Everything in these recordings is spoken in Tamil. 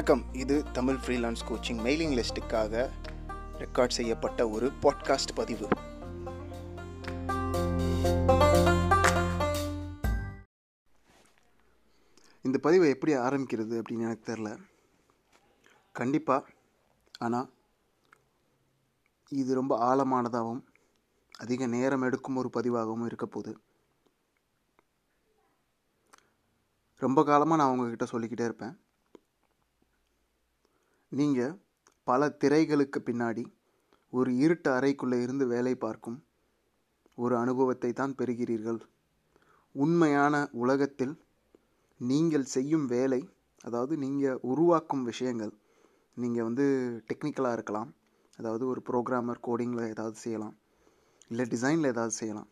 வணக்கம். இது தமிழ் ஃப்ரீலான்ஸ் கோச்சிங் மெயிலிங் லிஸ்ட்டுக்காக ரெக்கார்ட் செய்யப்பட்ட ஒரு பாட்காஸ்ட் பதிவு. இந்த பதிவை எப்படி ஆரம்பிக்கிறது அப்படின்னு எனக்கு தெரில கண்டிப்பாக ஆனால் இது ரொம்ப ஆழமானதாகவும் அதிக நேரம் எடுக்கும் ஒரு பதிவாகவும் இருக்க போகுது. ரொம்ப காலமாக நான் உங்ககிட்ட சொல்லிக்கிட்டே இருப்பேன். நீங்கள் பல திரைகளுக்கு பின்னாடி ஒரு இருட்டு அறைக்குள்ளே இருந்து வேலை பார்க்கும் ஒரு அனுபவத்தை தான் பெறுகிறீர்கள். உண்மையான உலகத்தில் நீங்கள் செய்யும் வேலை அதாவது நீங்கள் உருவாக்கும் விஷயங்கள் நீங்கள் வந்து டெக்னிக்கலாக இருக்கலாம் அதாவது ஒரு ப்ரோக்ராமர் கோடிங்கில் ஏதாவது செய்யலாம் இல்லை டிசைனில் ஏதாவது செய்யலாம்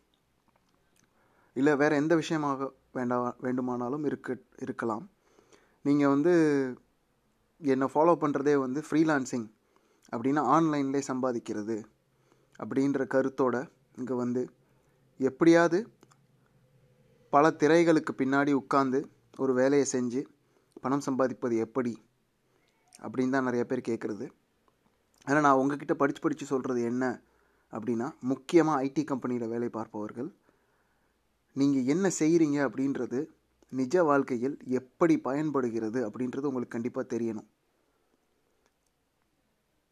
இல்லை வேறு எந்த விஷயமாக வேண்டா வேண்டுமானாலும் இருக்க இருக்கலாம். நீங்கள் வந்து என்னை ஃபாலோ பண்ணுறதே வந்து ஃப்ரீலான்சிங் அப்படின்னா ஆன்லைன்லே சம்பாதிக்கிறது அப்படின்ற கருத்தோட இங்கே வந்து எப்படியாவது பல திரைகளுக்கு பின்னாடி உட்காந்து ஒரு வேலையை செஞ்சு பணம் சம்பாதிப்பது எப்படி அப்படின்னு தான் நிறைய பேர் கேட்குறது ஆனால் நான் உங்ககிட்ட படித்து படித்து சொல்கிறது என்ன அப்படின்னா முக்கியமாக ஐடி கம்பெனியில் வேலை பார்ப்பவர்கள் நீங்கள் என்ன செய்கிறீங்க அப்படின்றது நிஜ வாழ்க்கையில் எப்படி பயன்படுகிறது அப்படின்றது உங்களுக்கு கண்டிப்பாக தெரியணும்.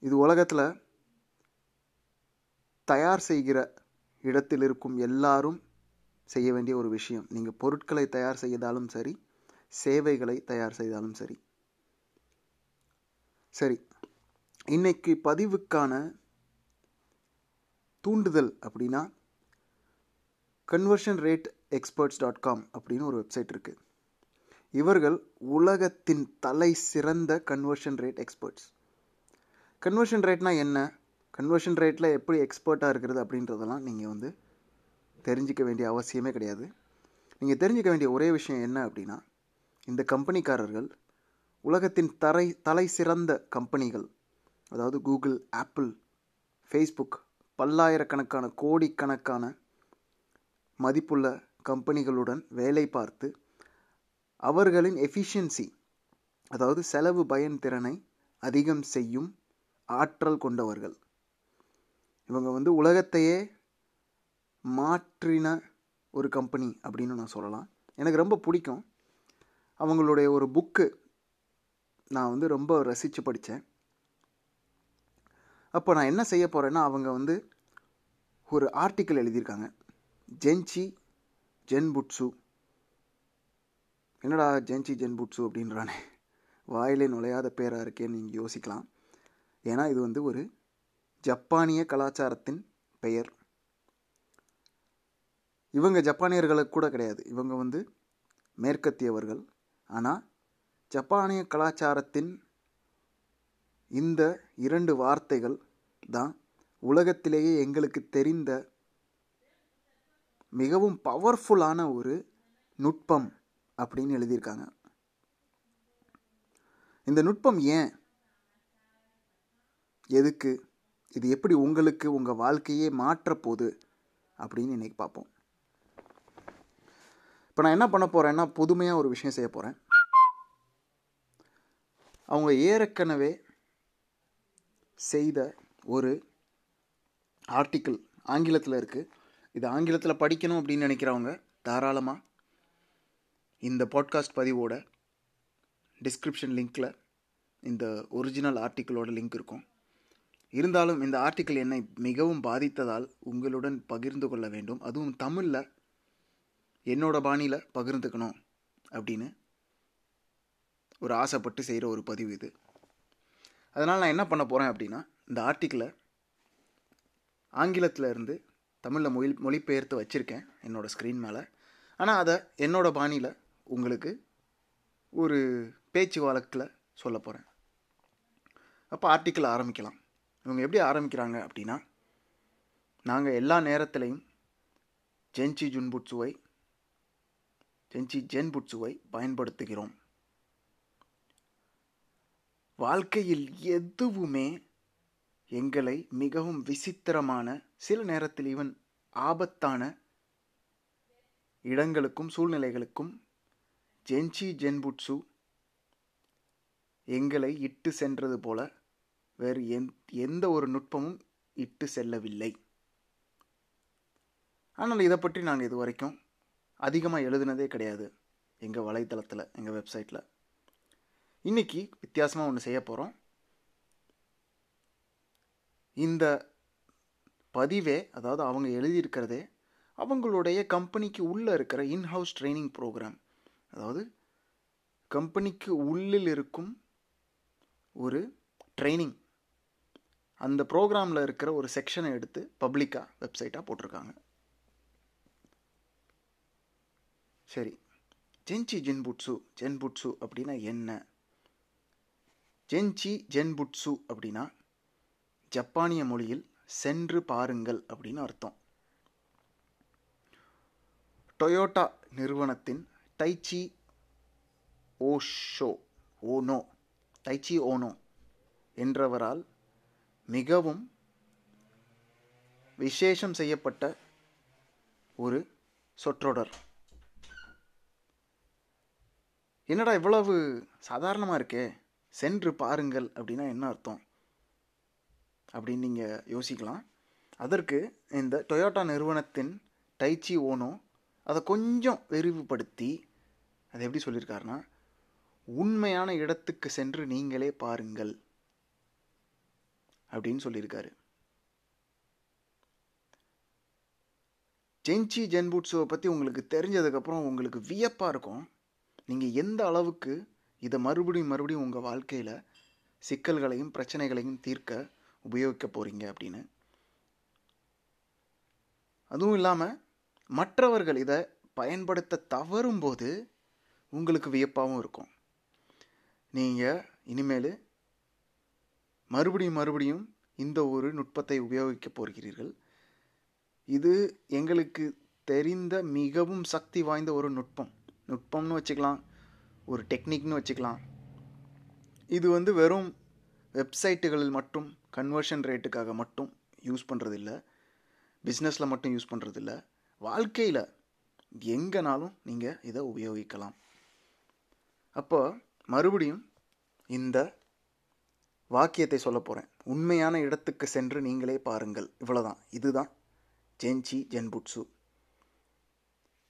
இது உலகத்தில் தயார் செய்கிற இடத்தில் இருக்கும் எல்லாரும் செய்ய வேண்டிய ஒரு விஷயம். நீங்கள் பொருட்களை தயார் செய்தாலும் சரி சேவைகளை தயார் செய்தாலும் சரி. சரி இன்னைக்கு பதிவுக்கான தூண்டுதல் அப்படின்னா conversion rate experts dot com அப்படின்னு ஒரு வெப்சைட் இருக்குது இவர்கள் உலகத்தின் தலை சிறந்த கன்வர்ஷன் ரேட் எக்ஸ்பர்ட்ஸ் கன்வர்ஷன் ரேட்னா என்ன? கன்வர்ஷன் ரேட்டில் எப்படி எக்ஸ்பர்ட்டாக இருக்கிறது அப்படின்றதெல்லாம் நீங்கள் வந்து தெரிஞ்சிக்க வேண்டிய அவசியமே கிடையாது. நீங்கள் தெரிஞ்சிக்க வேண்டிய ஒரே விஷயம் என்ன அப்படின்னா இந்த கம்பெனிக்காரர்கள் உலகத்தின் தரை தலை சிறந்த கம்பெனிகள் அதாவது கூகுள் ஆப்பிள் ஃபேஸ்புக் பல்லாயிரக்கணக்கான கோடிக்கணக்கான மதிப்புள்ள கம்பெனிகளுடன் வேலை பார்த்து அவர்களின் எஃபிஷியன்சி அதாவது செலவு பயன் திறனை அதிகம் செய்யும் ஆற்றல் கொண்டவர்கள். இவங்க வந்து உலகத்தையே மாற்றின ஒரு கம்பெனி அப்படின்னு நான் சொல்லலாம். எனக்கு ரொம்ப பிடிக்கும். அவங்களுடைய ஒரு புக்கு நான் வந்து ரொம்ப ரசித்து படித்தேன் அப்போ நான் என்ன செய்ய போகிறேன்னா அவங்க வந்து ஒரு ஆர்டிக்கிள் எழுதியிருக்காங்க. ஜென்சி ஜென்புட்ஸு என்னடா ஜென்சி ஜென்புட்ஸு அப்படின்றானே. வாயிலே நுழையாத பேராக இருக்கேன்னு நீங்கள் யோசிக்கலாம். ஏன்னா இது வந்து ஒரு ஜப்பானிய கலாச்சாரத்தின் பெயர். இவங்க ஜப்பானியர்களுக்கு கூட கிடையாது. இவங்க வந்து மேற்கத்தியவர்கள். ஆனால் ஜப்பானிய கலாச்சாரத்தின் இந்த இரண்டு வார்த்தைகள் தான் உலகத்திலேயே எங்களுக்கு தெரிந்த மிகவும் பவர்ஃபுல்லான ஒரு நுட்பம் அப்படின்னு எழுதியிருக்காங்க. இந்த நுட்பம் ஏன்? எதுக்கு? இது எப்படி உங்களுக்கு உங்கள் வாழ்க்கையே மாற்றப்போகுது அப்படின்னு இன்னைக்கு பார்ப்போம். இப்போ நான் என்ன பண்ண போகிறேன்னா புதுமையாக ஒரு விஷயம் செய்ய போகிறேன் அவங்க ஏற்கனவே செய்த ஒரு ஆர்டிக்கிள் ஆங்கிலத்தில் இருக்குது இது ஆங்கிலத்தில் படிக்கணும் அப்படின்னு நினைக்கிறவங்க தாராளமாக இந்த பாட்காஸ்ட் பதிவோட டிஸ்கிரிப்ஷன் லிங்க்கில் இந்த ஒரிஜினல் ஆர்டிக்கிளோட லிங்க் இருக்கும். இருந்தாலும் இந்த ஆர்டிக்கிள் என்னை மிகவும் பாதித்ததால் உங்களுடன் பகிர்ந்து கொள்ள வேண்டும். அதுவும் தமிழில் என்னோட பாணியில் பகிர்ந்துக்கணும் அப்படின்னு ஒரு ஆசைப்பட்டு செய்கிற ஒரு பதிவு இது. அதனால் நான் என்ன பண்ண போகிறேன் அப்படின்னா இந்த ஆர்டிக்கிளை ஆங்கிலத்தில் இருந்து தமிழில் மொழி மொழிபெயர்த்து வச்சுருக்கேன் என்னோடய ஸ்க்ரீன் மேலே. ஆனால் அதை என்னோடய பாணியில் உங்களுக்கு ஒரு பேச்சு வழக்கில் சொல்ல போகிறேன் அப்போ ஆர்டிக்கிள் ஆரம்பிக்கலாம். இவங்க எப்படி ஆரம்பிக்கிறாங்க அப்படின்னா நாங்கள் எல்லா நேரத்திலையும் ஜென்சி ஜுன்புட்சுவை ஜென்சி ஜென்புட்சுவை பயன்படுத்துகிறோம். வாழ்க்கையில் எதுவுமே எங்களை மிகவும் விசித்திரமான சில நேரத்தில் ஈவன் ஆபத்தான இடங்களுக்கும் சூழ்நிலைகளுக்கும் ஜென்சி ஜென்புட்சு எங்களை இட்டு சென்றது போல வேறு எந் எந்த ஒரு நுட்பமும் இட்டு செல்லவில்லை. ஆனால் இதை பற்றி நாங்கள் இது வரைக்கும் அதிகமாக எழுதுனதே கிடையாது எங்கள் வலைத்தளத்தில் எங்கள் வெப்சைட்டில் இன்றைக்கி வித்தியாசமாக ஒன்று செய்ய போகிறோம் இந்த பதிவே அதாவது அவங்க எழுதியிருக்கிறதே அவங்களுடைய கம்பெனிக்கு உள்ளே இருக்கிற இன்ஹவுஸ் ட்ரைனிங் ப்ரோக்ராம் அதாவது கம்பெனிக்கு உள்ளில் இருக்கும் ஒரு ட்ரைனிங் அந்த ப்ரோக்ராமில் இருக்கிற ஒரு செக்ஷனை எடுத்து பப்ளிக்காக வெப்சைட்டாக போட்டிருக்காங்க. சரி. ஜென்சி ஜென்புட்ஸு ஜென்புட்ஸு அப்படின்னா என்ன? ஜென்சி ஜென்புட்ஸு அப்படின்னா ஜப்பானிய மொழியில் சென்று பாருங்கள் அப்படின்னு அர்த்தம். டொயோட்டா நிறுவனத்தின் Taiichi Osho Ohno Taiichi Ohno என்றவரால் மிகவும் விசேஷம் செய்யப்பட்ட ஒரு சொற்றொடர். என்னடா இவ்வளவு சாதாரணமாக இருக்கே? சென்று பாருங்கள் அப்படின்னா என்ன அர்த்தம்? அப்படின்னு நீங்கள் யோசிக்கலாம். அதற்கு இந்த டொயோட்டா நிறுவனத்தின் டைச்சி ஓனோ அதை கொஞ்சம் விரிவுபடுத்தி அதை எப்படி சொல்லியிருக்காருன்னா உண்மையான இடத்துக்கு சென்று நீங்களே பாருங்கள் அப்படின்னு சொல்லியிருக்காரு. ஜென்சி ஜென்புட்ஸுவை பற்றி உங்களுக்கு தெரிஞ்சதுக்கப்புறம் உங்களுக்கு வியப்பாக இருக்கும். நீங்கள் எந்த அளவுக்கு இதை மறுபடியும் மறுபடியும் உங்கள் வாழ்க்கையில் சிக்கல்களையும் பிரச்சனைகளையும் தீர்க்க உபயோகிக்க போகிறீங்க அப்படின்னு. அதுவும் இல்லாமல் மற்றவர்கள் இதை பயன்படுத்த தவறும்போது உங்களுக்கு வியப்பாகவும் இருக்கும். நீங்கள் இனிமேல் மறுபடியும் மறுபடியும் இந்த ஒரு நுட்பத்தை உபயோகிக்க போகிறீர்கள். இது எங்களுக்கு தெரிந்த மிகவும் சக்தி வாய்ந்த ஒரு நுட்பம். நுட்பம்னு வச்சுக்கலாம் ஒரு டெக்னிக்னு வச்சுக்கலாம். இது வந்து வெறும் வெப்சைட்டுகளில் மட்டும் கன்வர்ஷன் ரேட்டுக்காக மட்டும் யூஸ் பண்ணுறதில்ல பிஸ்னஸில் மட்டும் யூஸ் பண்ணுறதில்ல வாழ்க்கையில் எங்கேனாலும் நீங்கள் இதை உபயோகிக்கலாம். அப்போ மறுபடியும் இந்த வாக்கியத்தை சொல்ல போகிறேன் உண்மையான இடத்துக்கு சென்று நீங்களே பாருங்கள். இவ்வளோதான் இதுதான் ஜென்சி ஜென்புட்சு.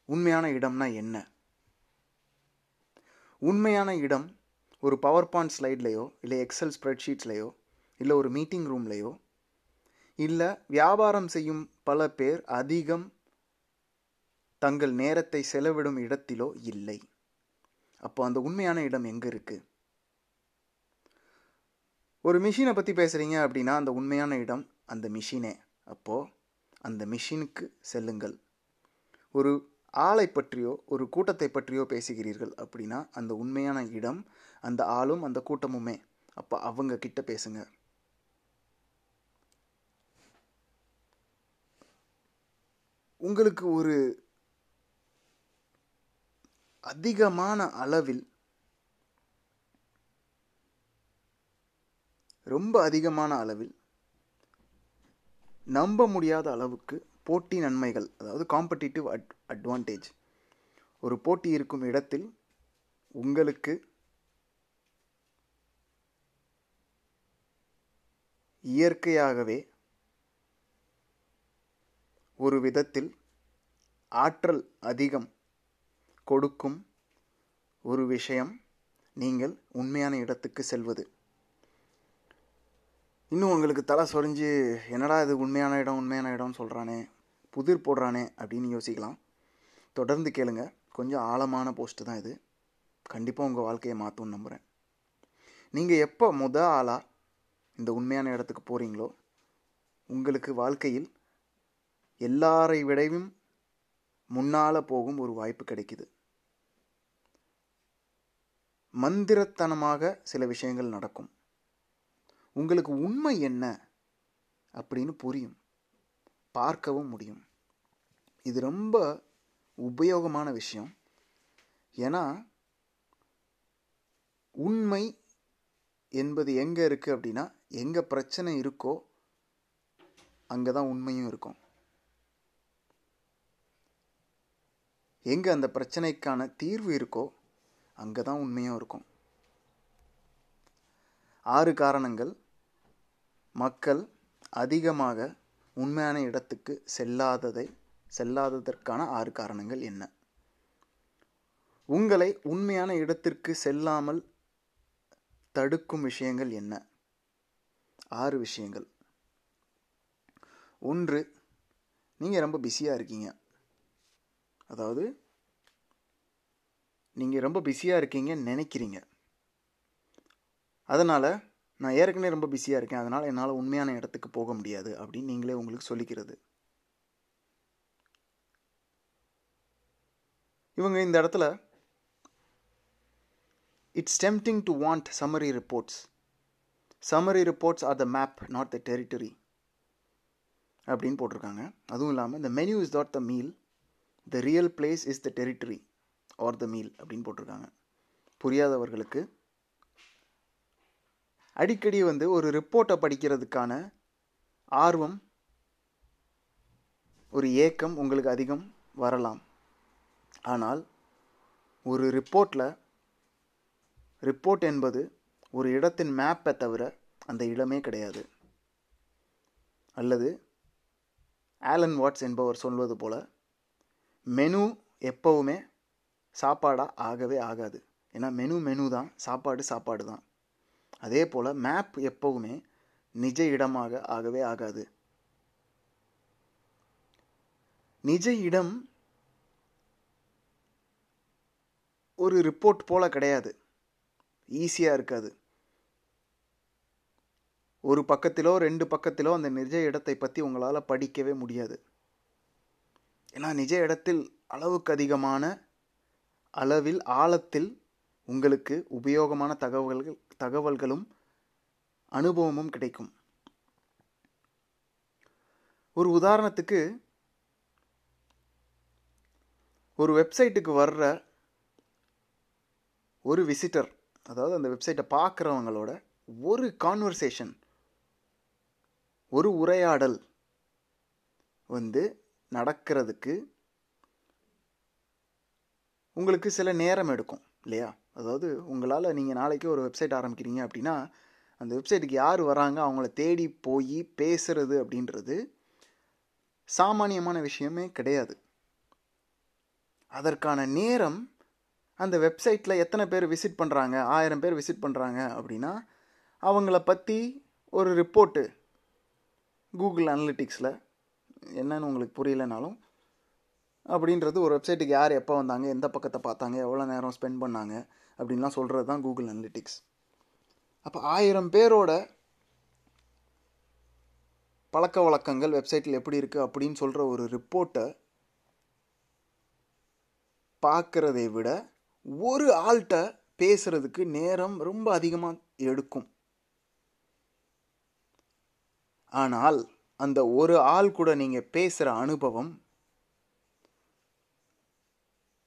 உண்மையான இடம்னா என்ன? உண்மையான இடம் ஒரு பவர் பாயிண்ட் ஸ்லைட்லேயோ இல்லை எக்ஸல் ஸ்ப்ரெட்ஷீட்ஸ்லேயோ இல்லை ஒரு மீட்டிங் ரூம்லேயோ இல்லை வியாபாரம் செய்யும் பல பேர் அதிகம் தங்கள் நேரத்தை செலவிடும் இடத்திலோ இல்லை. அப்போ அந்த உண்மையான இடம் எங்கே இருக்குது ஒரு மிஷினை பற்றி பேசுகிறீங்க அப்படின்னா அந்த உண்மையான இடம் அந்த மிஷினே அப்போது அந்த மிஷினுக்கு செல்லுங்கள். ஒரு ஆளை பற்றியோ ஒரு கூட்டத்தை பற்றியோ பேசுகிறீர்கள் அப்படின்னா அந்த உண்மையான இடம் அந்த ஆளும் அந்த கூட்டமுமே. அப்போ அவங்க கிட்ட பேசுங்க. உங்களுக்கு ஒரு அதிகமான அளவில் ரொம்ப அதிகமான அளவில் நம்ப முடியாத அளவுக்கு போட்டி நன்மைகள் அதாவது காம்படிட்டிவ் அட் அட்வான்டேஜ் ஒரு போட்டி இருக்கும் இடத்தில் உங்களுக்கு இயற்கையாகவே ஒரு விதத்தில் ஆற்றல் அதிகம் கொடுக்கும் ஒரு விஷயம் நீங்கள் உண்மையான இடத்துக்கு செல்வது. இன்னும் உங்களுக்கு தலை சொரிஞ்சு என்னடா இது உண்மையான இடம் உண்மையான இடம்னு சொல்கிறானே புதிர் போடுறானே அப்படின்னு யோசிக்கலாம். தொடர்ந்து கேளுங்க. கொஞ்சம் ஆழமான போஸ்ட்டு தான் இது. கண்டிப்பாக உங்கள் வாழ்க்கையை மாற்றும்னு நம்புகிறேன் நீங்கள் எப்போ முத ஆளாக இந்த உண்மையான இடத்துக்கு போகிறீங்களோ உங்களுக்கு வாழ்க்கையில் எல்லாரை விடவும் முன்னால் போகும் ஒரு வாய்ப்பு கிடைக்குது. மந்திரத்தனமாக சில விஷயங்கள் நடக்கும். உங்களுக்கு உண்மை என்ன அப்படின்னு புரியும். பார்க்கவும் முடியும். இது ரொம்ப உபயோகமான விஷயம். ஏன்னா உண்மை என்பது எங்கே இருக்குது அப்படின்னா எங்கே பிரச்சனை இருக்கோ அங்கே தான் உண்மையும் இருக்கும். எங்கே அந்த பிரச்சனைக்கான தீர்வு இருக்கோ அங்கே தான் உண்மையும் இருக்கும். ஆறு காரணங்கள். மக்கள் அதிகமாக உண்மையான இடத்துக்கு செல்லாததை செல்லாததற்கான ஆறு காரணங்கள் என்ன? உங்களை உண்மையான இடத்திற்கு செல்லாமல் தடுக்கும் விஷயங்கள் என்ன? ஆறு விஷயங்கள். ஒன்று நீங்கள் ரொம்ப பிஸியாக இருக்கீங்க. அதாவது நீங்கள் ரொம்ப பிஸியாக இருக்கீங்கன்னு நினைக்கிறீங்க. அதனால் நான் ஏற்கனவே ரொம்ப பிஸியாக இருக்கேன். அதனால் என்னால் உண்மையான இடத்துக்கு போக முடியாது அப்படின்னு நீங்களே உங்களுக்கு சொல்லிக்கிறது. இவங்க இந்த இடத்துல it's tempting to want summary reports summary reports are the map not the territory அப்படின்னு போட்டிருக்காங்க. அதுவும் இல்லாமல் இந்த menu is not the meal the real place is the territory are the meal அப்படின்னு போட்டிருக்காங்க. புரியாதவர்களுக்கு அடிக்கடி வந்து ஒரு ரிப்போர்ட்டை படிக்கிறதுக்கான ஆர்வம் ஒரு ஏக்கம் உங்களுக்கு அதிகம் வரலாம். ஆனால் ஒரு ரிப்போர்ட்டில் ரிப்போர்ட் என்பது ஒரு இடத்தின் மேப்பை தவிர அந்த இடமே கிடையாது. அல்லது ஆலன் வாட்ஸ் என்பவர் சொல்வது போல மெனு எப்போவுமே சாப்பாடாக ஆகவே ஆகாது. ஏன்னா மெனு மெனு தான் சாப்பாடு சாப்பாடு தான். அதே போல் மேப் எப்போவுமே நிஜ இடமாக ஆகவே ஆகாது. நிஜ இடம் ஒரு ரிப்போர்ட் போல் கிடையாது. ஈஸியாக இருக்காது. ஒரு பக்கத்திலோ ரெண்டு பக்கத்திலோ அந்த நிஜ இடத்தை பற்றி உங்களால் படிக்கவே முடியாது. ஏன்னா நிஜ இடத்தில் அளவுக்கு அதிகமான அளவில் ஆழத்தில் உங்களுக்கு உபயோகமான தகவல்கள் தகவல்களும் அனுபவமும் கிடைக்கும். ஒரு உதாரணத்துக்கு ஒரு வெப்சைட்டுக்கு வர்ற ஒரு விசிட்டர் அதாவது அந்த வெப்சைட்டை பார்க்குறவங்களோட ஒரு கான்வர்சேஷன் ஒரு உரையாடல் வந்து நடக்கிறதுக்கு உங்களுக்கு சில நேரம் எடுக்கும் இல்லையா? அதாவது உங்களால் நீங்கள் நாளைக்கு ஒரு வெப்சைட் ஆரம்பிக்கிறீங்க அப்படின்னா அந்த வெப்சைட்டுக்கு யார் வராங்க அவங்கள தேடி போய் பேசுறது அப்படின்றது சாமானியமான விஷயமே கிடையாது. அதற்கான நேரம் அந்த வெப்சைட்டில் எத்தனை பேர் விசிட் பண்ணுறாங்க ஆயிரம் பேர் விசிட் பண்ணுறாங்க அப்படின்னா அவங்கள பற்றி ஒரு ரிப்போர்ட்டு கூகுள் அனலிட்டிக்ஸில் என்னன்னு உங்களுக்கு புரியலனாலும் அப்படின்றது ஒரு வெப்சைட்டுக்கு யார் எப்போ வந்தாங்க எந்த பக்கத்தை பார்த்தாங்க எவ்வளோ நேரம் ஸ்பெண்ட் பண்ணாங்க அப்படின்லாம் சொல்கிறது தான் கூகுள் அனலிட்டிக்ஸ் அப்போ ஆயிரம் பேரோட பழக்க வழக்கங்கள் வெப்சைட்டில் எப்படி இருக்குது அப்படின்னு சொல்கிற ஒரு ரிப்போர்ட்டை பார்க்குறதை விட ஒரு ஆள்கிட்ட பேசுகிறதுக்கு நேரம் ரொம்ப அதிகமாக எடுக்கும். ஆனால் அந்த ஒரு ஆள் கூட நீங்கள் பேசுகிற அனுபவம்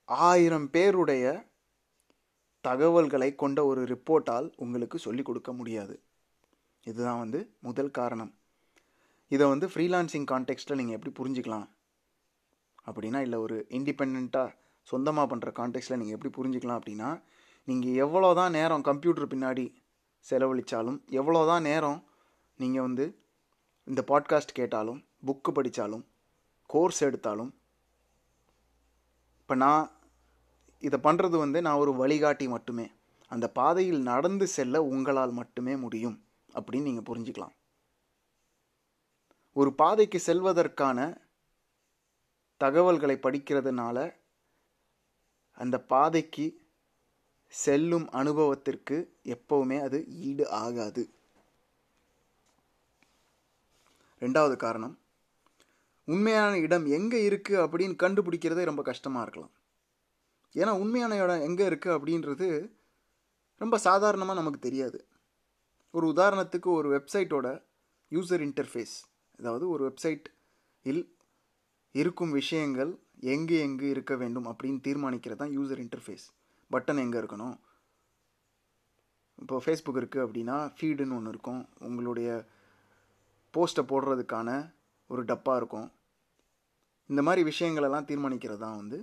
ஆயிரம் பேருடைய தகவல்களை கொண்ட ஒரு ரிப்போர்ட்டால் உங்களுக்கு சொல்லிக் கொடுக்க முடியாது. இதுதான் வந்து முதல் காரணம். இதை வந்து ஃப்ரீலான்சிங் கான்டெக்ஸ்ட்டில் நீங்கள் எப்படி புரிஞ்சுக்கலாம்? அப்படின்னா இல்லை ஒரு இண்டிபெண்ட்டாக சொந்தமாக பண்ணுற கான்டெக்ஸ்ட்டில் நீங்கள் எப்படி புரிஞ்சுக்கலாம் அப்படின்னா நீங்கள் எவ்வளோ தான் நேரம் கம்ப்யூட்டர் பின்னாடி செலவழித்தாலும் எவ்வளோ தான் நேரம் நீங்கள் வந்து இந்த பாட்காஸ்ட் கேட்டாலும் புக்கு படித்தாலும் கோர்ஸ் எடுத்தாலும் இப்போ நான் இதை பண்ணுறது வந்து நான் ஒரு வழிகாட்டி மட்டுமே. அந்த பாதையில் நடந்து செல்ல உங்களால் மட்டுமே முடியும் அப்படின்னு நீங்கள் புரிஞ்சுக்கலாம். ஒரு பாதைக்கு செல்வதற்கான தகவல்களை படிக்கிறதுனால அந்த பாதைக்கு செல்லும் அனுபவத்திற்கு எப்போவுமே அது ஈடு ஆகாது. ரெண்டாவது காரணம் உண்மையான இடம் எங்கே இருக்குது அப்படின்னு கண்டுபிடிக்கிறதே ரொம்ப கஷ்டமாக இருக்கலாம். ஏன்னா உண்மையான இடம் எங்கே இருக்குது அப்படின்றது ரொம்ப சாதாரணமாக நமக்கு தெரியாது. ஒரு உதாரணத்துக்கு ஒரு வெப்சைட்டோட யூசர் இன்டர்ஃபேஸ் அதாவது ஒரு வெப்சைட் இல் இருக்கும் விஷயங்கள் எங்கு எங்கு இருக்க வேண்டும் அப்படின்னு தீர்மானிக்கிறது தான் யூசர் இன்டர்ஃபேஸ். பட்டன் எங்கே இருக்கணும்? இப்போ ஃபேஸ்புக் இருக்குது அப்படின்னா ஃபீடுன்னு ஒன்று இருக்கும். உங்களுடைய போஸ்ட்டை போடுறதுக்கான ஒரு டப்பா இருக்கும். இந்த மாதிரி விஷயங்களெல்லாம் தீர்மானிக்கிறது தான் வந்து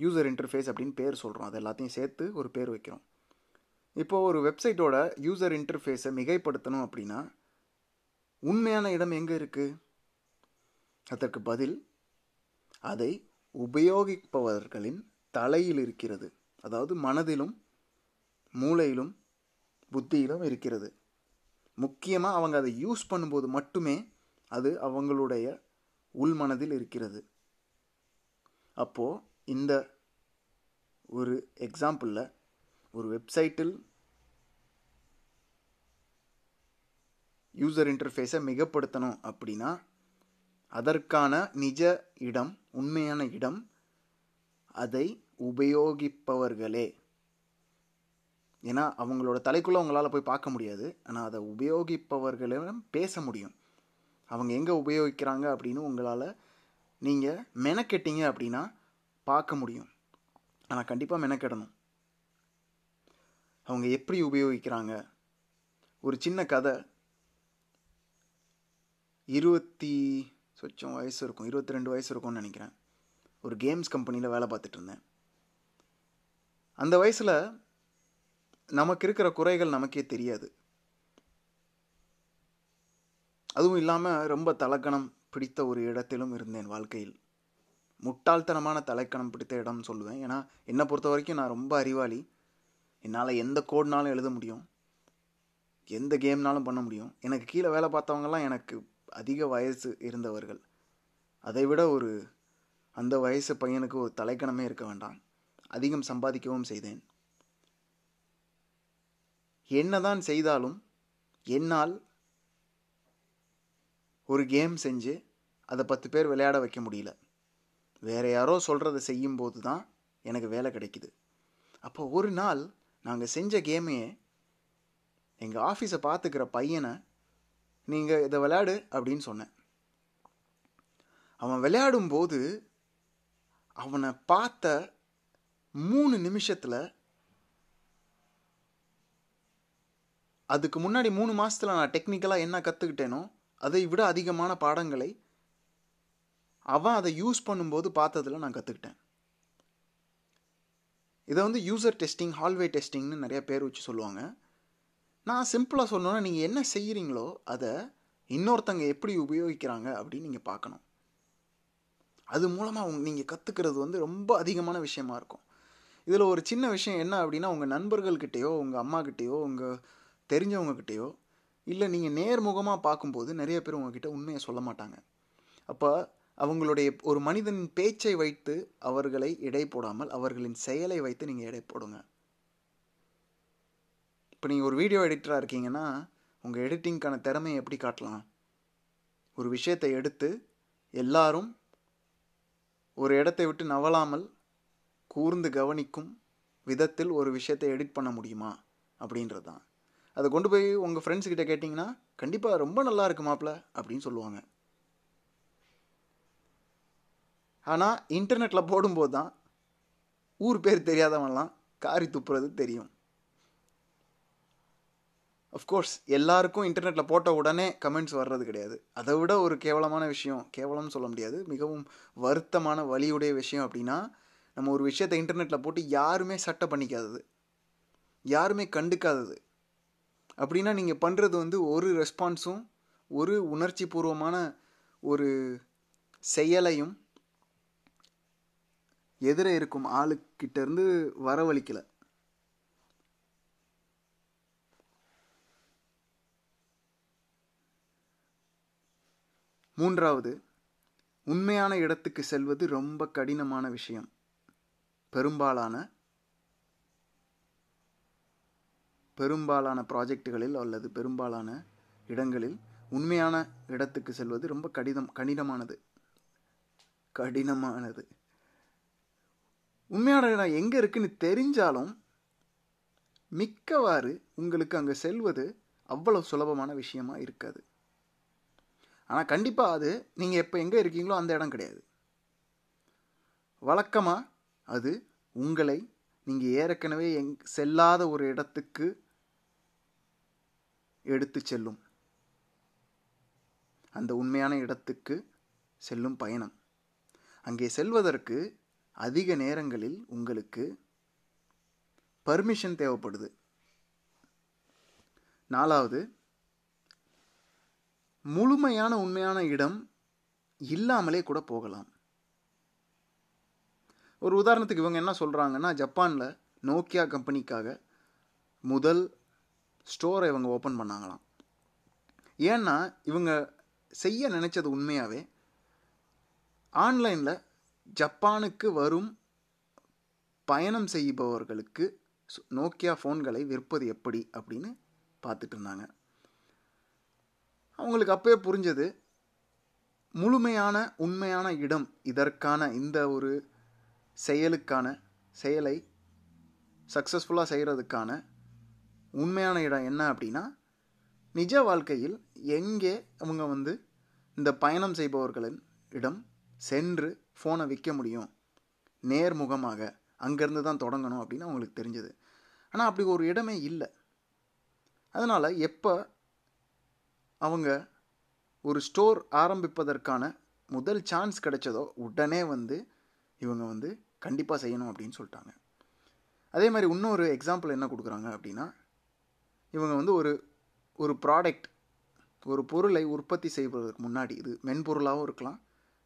யூசர் இன்டர்ஃபேஸ் அப்படின்னு பேர் சொல்கிறோம் அது எல்லாத்தையும் சேர்த்து ஒரு பேர் வைக்கிறோம். இப்போது ஒரு வெப்சைட்டோட யூசர் இன்டர்ஃபேஸை மிகைப்படுத்தணும் அப்படின்னா உண்மையான இடம் எங்கே இருக்குது அதற்கு பதில் அதை உபயோகிப்பவர்களின் தலையில் இருக்கிறது. அதாவது மனதிலும் மூளையிலும் புத்தியிலும் இருக்கிறது. முக்கியமாக அவங்க அதை யூஸ் பண்ணும்போது மட்டுமே அது அவங்களுடைய உள்மனதில் இருக்கிறது. அப்போது இந்த ஒரு எக்ஸாம்பிளில் ஒரு வெப்சைட்டில் யூசர் இன்டர்ஃபேஸை மிகப்படுத்தணும் அப்படின்னா அதற்கான நிஜ இடம் உண்மையான இடம் அதை உபயோகிப்பவர்களே ஏன்னா அவங்களோட தலைக்குள்ளே அவங்களால் போய் பார்க்க முடியாது. ஆனால் அதை உபயோகிப்பவர்களிடம் பேச முடியும். அவங்க எங்கே உபயோகிக்கிறாங்க அப்படின்னு உங்களால் நீங்கள் மெனக்கெட்டீங்க அப்படின்னா பார்க்க முடியும். ஆனால் கண்டிப்பாக மெனக்கெடணும். அவங்க எப்படி உபயோகிக்கிறாங்க? ஒரு சின்ன கதை. இருபத்தி சொச்சம் வயசு இருக்கும். இருபத்தி ரெண்டு வயசு இருக்கும்னு நினைக்கிறேன். ஒரு கேம்ஸ் கம்பெனியில் வேலை பார்த்துட்டு இருந்தேன். அந்த வயசில் நமக்கு இருக்கிற குறைகள் நமக்கே தெரியாது. அதுவும் இல்லாமல் ரொம்ப தலக்கணம் பிடித்த ஒரு இடத்திலும் இருந்தேன் வாழ்க்கையில். முட்டாள்தனமான தலைக்கணம் பிடித்த இடம் சொல்லுவேன். ஏன்னா என்னை பொறுத்த வரைக்கும் நான் ரொம்ப அறிவாளி. என்னால் எந்த கோட்னாலும் எழுத முடியும். எந்த கேம்னாலும் பண்ண முடியும். எனக்கு கீழே வேலை பார்த்தவங்கலாம் எனக்கு அதிக வயசு இருந்தவர்கள். அதை விட ஒரு அந்த வயசு பையனுக்கு ஒரு தலைக்கணமே இருக்க வேண்டாம். அதிகம் சம்பாதிக்கவும் செய்தேன். என்னதான் செய்தாலும் என்னால் ஒரு கேம் செஞ்சு அதை பத்து பேர் விளையாட வைக்க முடியல. வேற யாரோ சொல்கிறத செய்யும்போது தான் எனக்கு வேலை கிடைக்குது. அப்போ ஒரு நாள் நாங்கள் செஞ்ச கேமையே எங்கள் ஆஃபீஸை பார்த்துக்கிற பையனை நீங்கள் இதை விளையாடு அப்படின்னு சொன்னேன். அவன் விளையாடும்போது அவனை பார்த்த மூணு நிமிஷத்தில் அதுக்கு முன்னாடி மூணு மாதத்தில் நான் டெக்னிக்கலாக என்ன கற்றுக்கிட்டேனோ அதை விட அதிகமான பாடங்களை அவன் அதை யூஸ் பண்ணும்போது பார்த்ததில் நான் கற்றுக்கிட்டேன் இதை வந்து யூசர் டெஸ்டிங் ஹால்வே டெஸ்டிங்னு நிறைய பேர் வச்சு சொல்லுவாங்க. நான் சிம்பிளாக சொல்லணுன்னா நீங்கள் என்ன செய்கிறீங்களோ அதை இன்னொருத்தங்க எப்படி உபயோகிக்கிறாங்க அப்படின்னு நீங்கள் பார்க்கணும். அது மூலமாக உங் நீங்கள் கற்றுக்கிறது வந்து ரொம்ப அதிகமான விஷயமா இருக்கும். இதில் ஒரு சின்ன விஷயம் என்ன அப்படின்னா உங்கள் நண்பர்கள்கிட்டேயோ உங்கள் அம்மாக்கிட்டேயோ உங்கள் தெரிஞ்சவங்கக்கிட்டேயோ இல்லை நீங்கள் நேர்முகமாக பார்க்கும்போது நிறைய பேர் உங்ககிட்ட உண்மையை சொல்ல மாட்டாங்க. அப்போ அவங்களுடைய ஒரு மனிதனின் பேச்சை வைத்து அவர்களை எடை போடாமல் அவர்களின் செயலை வைத்து நீங்கள் எடை போடுங்க. இப்போ நீங்கள் ஒரு வீடியோ எடிட்டராக இருக்கீங்கன்னா உங்கள் எடிட்டிங்க்கான திறமையை எப்படி காட்டலாம்? ஒரு விஷயத்தை எடுத்து எல்லாரும் ஒரு இடத்தை விட்டு நவலாமல் கூர்ந்து கவனிக்கும் விதத்தில் ஒரு விஷயத்தை எடிட் பண்ண முடியுமா? அப்படின்றது தான் அதை கொண்டு போய் உங்கள் ஃப்ரெண்ட்ஸ்கிட்ட கேட்டிங்கன்னா கண்டிப்பாக ரொம்ப நல்லா இருக்கு மாப்பிள்ள அப்படின்னு சொல்லுவாங்க. ஆனால் இன்டர்நெட்டில் போடும்போது தான் ஊர் பேர் தெரியாதவன்லாம் காரி துப்புறது தெரியும். அஃப்கோர்ஸ் எல்லாருக்கும் இன்டர்நெட்டில் போட்ட உடனே கமெண்ட்ஸ் வர்றது கிடையாது. அதை விட ஒரு கேவலமான விஷயம் கேவலம்னு சொல்ல முடியாது. மிகவும் வருத்தமான வழியுடைய விஷயம் அப்படின்னா நம்ம ஒரு விஷயத்தை இன்டர்நெட்டில் போட்டு யாருமே சட்டை பண்ணிக்காதது. யாருமே கண்டுக்காதது. அப்படின்னா நீங்கள் பண்ணுறது வந்து ஒரு ரெஸ்பான்ஸும் ஒரு உணர்ச்சி பூர்வமான ஒரு செயலையும் எதிர இருக்கும். ஆளுக்கிட்டேருந்து வரவழிக்கலை வரவழிக்கல. மூன்றாவது உண்மையான இடத்துக்கு செல்வது ரொம்ப கடினமான விஷயம். பெரும்பாலான பெரும்பாலான ப்ராஜெக்டுகளில் அல்லது பெரும்பாலான இடங்களில் உண்மையான இடத்துக்கு செல்வது ரொம்ப கடிதம் கடினமானது. கடினமானது. உண்மையான இடம் எங்கே இருக்குன்னு தெரிஞ்சாலும் மிக்கவாறு உங்களுக்கு அங்கே செல்வது அவ்வளவு சுலபமான விஷயமா இருக்காது. ஆனால் கண்டிப்பாக அது நீங்கள் எப்போ எங்கே இருக்கீங்களோ அந்த இடம் கிடையாது. வழக்கமாக அது உங்களை நீங்கள் ஏற்கனவே எங் செல்லாத ஒரு இடத்துக்கு எடுத்து செல்லும். அந்த உண்மையான இடத்துக்கு செல்லும் பயணம். அங்கே செல்வதற்கு அதிக நேரங்களில் உங்களுக்கு பர்மிஷன் தேவைப்படுது. நாலாவது முழுமையான உண்மையான இடம் இல்லாமலே கூட போகலாம். ஒரு உதாரணத்துக்கு இவங்க என்ன சொல்கிறாங்கன்னா ஜப்பானில் நோக்கியா கம்பெனிக்காக முதல் ஸ்டோரை இவங்க ஓப்பன் பண்ணாங்களாம். ஏன்னா இவங்க செய்ய நினச்சது உண்மையாகவே ஆன்லைனில் ஜப்பானுக்கு வரும் பயணம் செய்பவர்களுக்கு நோக்கியா ஃபோன்களை விற்பது எப்படி அப்படின்னு பார்த்துட்டு இருந்தாங்க. அவங்களுக்கு அப்பவே புரிஞ்சது முழுமையான உண்மையான இடம் இதற்கான இந்த ஒரு செயலுக்கான செயலை சக்ஸஸ்ஃபுல்லாக செய்கிறதுக்கான உண்மையான இடம் என்ன அப்படின்னா நிஜ வாழ்க்கையில் எங்கே அவங்க வந்து இந்த பயணம் செய்பவர்களின் இடம் சென்று ஃபோனை விற்க முடியும்? நேர்முகமாக அங்கேருந்து தான் தொடங்கணும் அப்படின்னு அவங்களுக்கு தெரிஞ்சது. ஆனால் அப்படி ஒரு இடமே இல்லை. அதனால் எப்போ அவங்க ஒரு ஸ்டோர் ஆரம்பிப்பதற்கான முதல் சான்ஸ் கிடைச்சதோ உடனே வந்து இவங்க வந்து கண்டிப்பாக செய்யணும் அப்படின்னு சொல்லிட்டாங்க. அதே மாதிரி இன்னொரு எக்ஸாம்பிள் என்ன கொடுக்குறாங்க அப்படின்னா இவங்க வந்து ஒரு ஒரு ப்ராடக்ட் ஒரு பொருளை உற்பத்தி செய்வதற்கு முன்னாடி இது மென்பொருளாகவும் இருக்கலாம்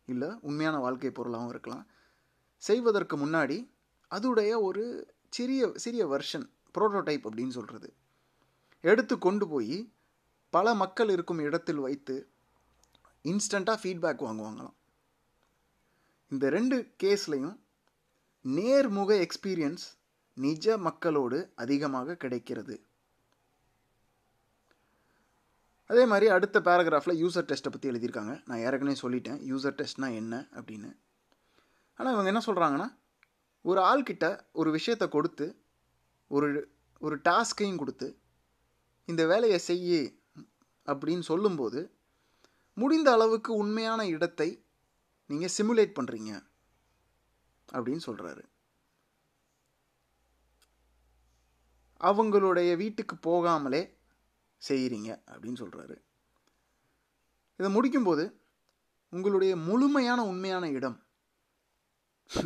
இல்லை உண்மையான வாழ்க்கை பொருளாகவும் இருக்கலாம் செய்வதற்கு முன்னாடி அதுடைய ஒரு சிறிய சிறிய வெர்ஷன் ப்ரோட்டோடைப் அப்படின்னு சொல்கிறது எடுத்து கொண்டு போய் பல மக்கள் இருக்கும் இடத்தில் வைத்து இன்ஸ்டண்ட்டாக ஃபீட்பேக் வாங்குவாங்களாம். இந்த ரெண்டு கேஸ்லையும் நேர்முக எக்ஸ்பீரியன்ஸ் நிஜ மக்களோடு அதிகமாக கிடைக்கிறது. அதே மாதிரி அடுத்த பேராகிராஃபில் யூசர் டெஸ்ட்டை பற்றி எழுதியிருக்காங்க. நான் ஏற்கனவே சொல்லிட்டேன். யூசர் டெஸ்ட்னா என்ன அப்படின்னு. ஆனால் இவங்க என்ன சொல்கிறாங்கன்னா ஒரு ஆள்கிட்ட ஒரு விஷயத்தை கொடுத்து ஒரு ஒரு டாஸ்கையும் கொடுத்து இந்த வேலையை செய்ய அப்படின்னு சொல்லும்போது முடிந்த அளவுக்கு உண்மையான இடத்தை நீங்கள் சிமுலேட் பண்ணுறீங்க அப்படின்னு சொல்கிறாரு அவங்களுடைய வீட்டுக்கு போகாமலே செய்கிறீங்க அப்படின்னு சொல்கிறாரு இதை முடிக்கும்போது உங்களுடைய முழுமையான உண்மையான இடம்